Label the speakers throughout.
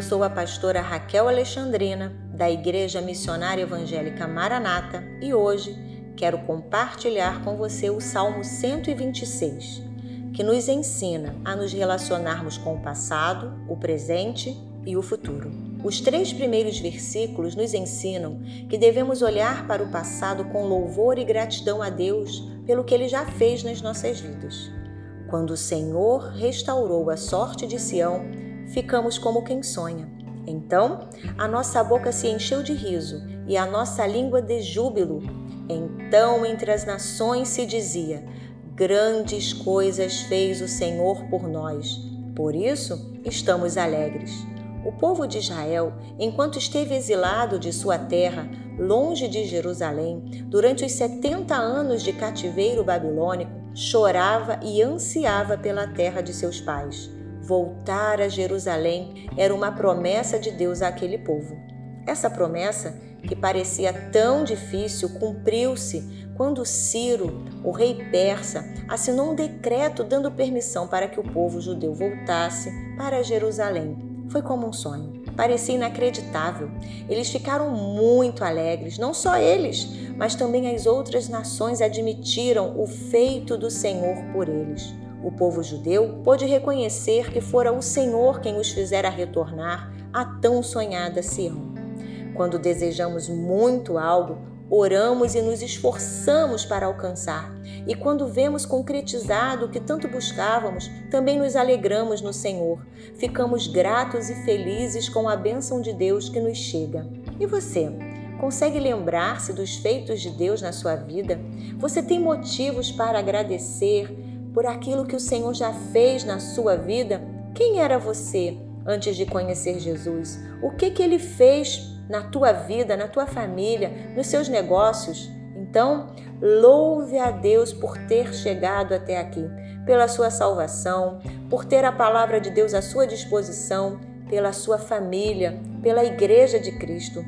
Speaker 1: Eu sou a pastora Raquel Alexandrina, da Igreja Missionária Evangélica Maranata, e hoje quero compartilhar com você o Salmo 126, que nos ensina a nos relacionarmos com o passado, o presente e o futuro. Os três primeiros versículos nos ensinam que devemos olhar para o passado com louvor e gratidão a Deus pelo que ele já fez nas nossas vidas. Quando o Senhor restaurou a sorte de Sião, ficamos como quem sonha. Então, a nossa boca se encheu de riso e a nossa língua de júbilo. Então, entre as nações se dizia: Grandes coisas fez o Senhor por nós. Por isso, estamos alegres. O povo de Israel, enquanto esteve exilado de sua terra, longe de Jerusalém, durante os 70 anos de cativeiro babilônico, chorava e ansiava pela terra de seus pais voltar a Jerusalém era uma promessa de Deus àquele povo. Essa promessa, que parecia tão difícil, cumpriu-se quando Ciro, o rei persa, assinou um decreto dando permissão para que o povo judeu voltasse para Jerusalém. Foi como um sonho. Parecia inacreditável. Eles ficaram muito alegres, não só eles, mas também as outras nações admitiram o feito do Senhor por eles. O povo judeu pôde reconhecer que fora o Senhor quem os fizera retornar à tão sonhada Sião. Quando desejamos muito algo, oramos e nos esforçamos para alcançar. E quando vemos concretizado o que tanto buscávamos, também nos alegramos no Senhor. Ficamos gratos e felizes com a bênção de Deus que nos chega. E você? Consegue lembrar-se dos feitos de Deus na sua vida? Você tem motivos para agradecer? Por aquilo que o Senhor já fez na sua vida, quem era você antes de conhecer Jesus? O que que ele fez na tua vida, na tua família, nos seus negócios? Então, louve a Deus por ter chegado até aqui, pela sua salvação, por ter a palavra de Deus à sua disposição, pela sua família, pela igreja de Cristo.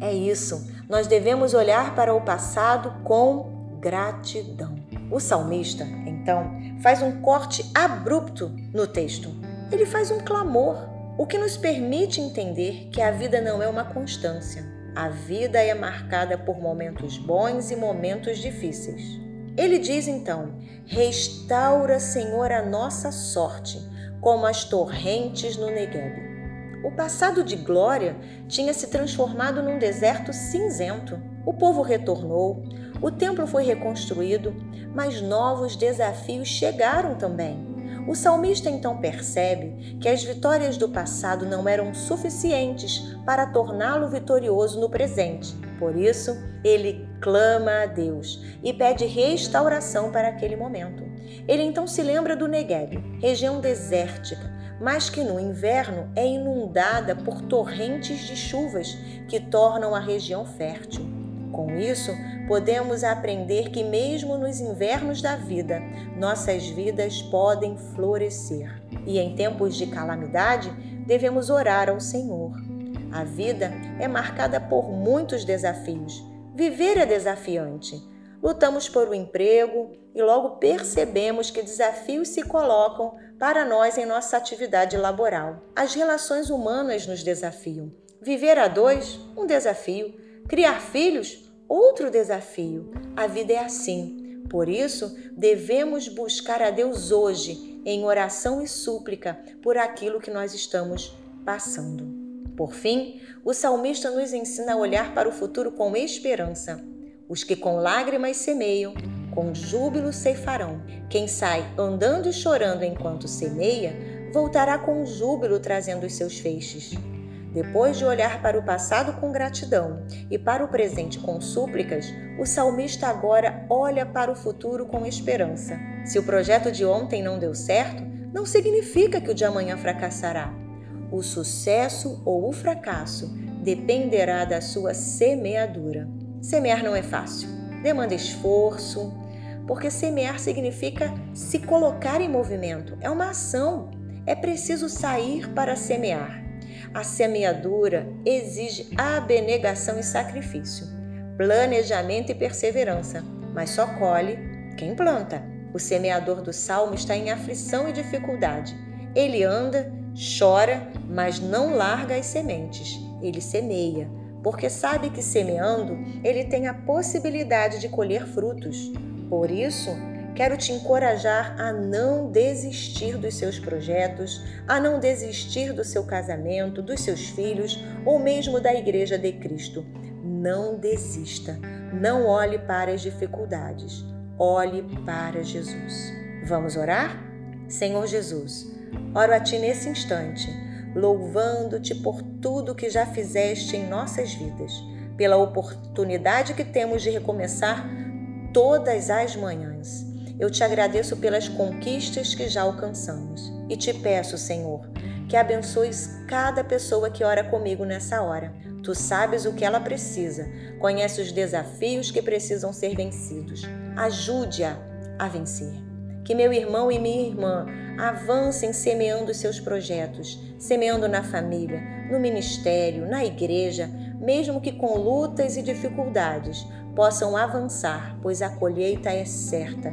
Speaker 1: É isso, nós devemos olhar para o passado com gratidão. O salmista, então, faz um corte abrupto no texto. Ele faz um clamor, o que nos permite entender que a vida não é uma constância. A vida é marcada por momentos bons e momentos difíceis. Ele diz então: Restaura, Senhor, a nossa sorte, como as torrentes no Negueb. O passado de glória tinha se transformado num deserto cinzento. O povo retornou, o templo foi reconstruído, mas novos desafios chegaram também. O salmista então percebe que as vitórias do passado não eram suficientes para torná-lo vitorioso no presente. Por isso, ele clama a Deus e pede restauração para aquele momento. Ele então se lembra do Negev, região desértica, mas que no inverno é inundada por torrentes de chuvas que tornam a região fértil. Com isso, podemos aprender que, mesmo nos invernos da vida, nossas vidas podem florescer. E em tempos de calamidade, devemos orar ao Senhor. A vida é marcada por muitos desafios. Viver é desafiante. Lutamos por um emprego e logo percebemos que desafios se colocam para nós em nossa atividade laboral. As relações humanas nos desafiam. Viver a dois, um desafio. Criar filhos, outro desafio. A vida é assim. Por isso, devemos buscar a Deus hoje, em oração e súplica, por aquilo que nós estamos passando. Por fim, o salmista nos ensina a olhar para o futuro com esperança. Os que com lágrimas semeiam, com júbilo ceifarão. Quem sai andando e chorando enquanto semeia, voltará com júbilo trazendo os seus feixes. Depois de olhar para o passado com gratidão e para o presente com súplicas, o salmista agora olha para o futuro com esperança. Se o projeto de ontem não deu certo, não significa que o de amanhã fracassará. O sucesso ou o fracasso dependerá da sua semeadura. Semear não é fácil, demanda esforço, porque semear significa se colocar em movimento, é uma ação. É preciso sair para semear. A semeadura exige abnegação e sacrifício, planejamento e perseverança, mas só colhe quem planta. O semeador do salmo está em aflição e dificuldade. Ele anda, Chora, mas não larga as sementes. Ele semeia, porque sabe que semeando ele tem a possibilidade de colher frutos. Por isso, quero te encorajar a não desistir dos seus projetos, a não desistir do seu casamento, dos seus filhos ou mesmo da Igreja de Cristo. Não desista, não olhe para as dificuldades, olhe para Jesus. Vamos orar? Senhor Jesus, oro a Ti nesse instante, louvando-te por tudo que já fizeste em nossas vidas, pela oportunidade que temos de recomeçar todas as manhãs. Eu te agradeço pelas conquistas que já alcançamos e te peço, Senhor, que abençoes cada pessoa que ora comigo nessa hora. Tu sabes o que ela precisa, conhece os desafios que precisam ser vencidos. Ajude-a a vencer. Que meu irmão e minha irmã avancem semeando seus projetos, semeando na família, no ministério, na igreja, mesmo que com lutas e dificuldades, possam avançar, pois a colheita é certa.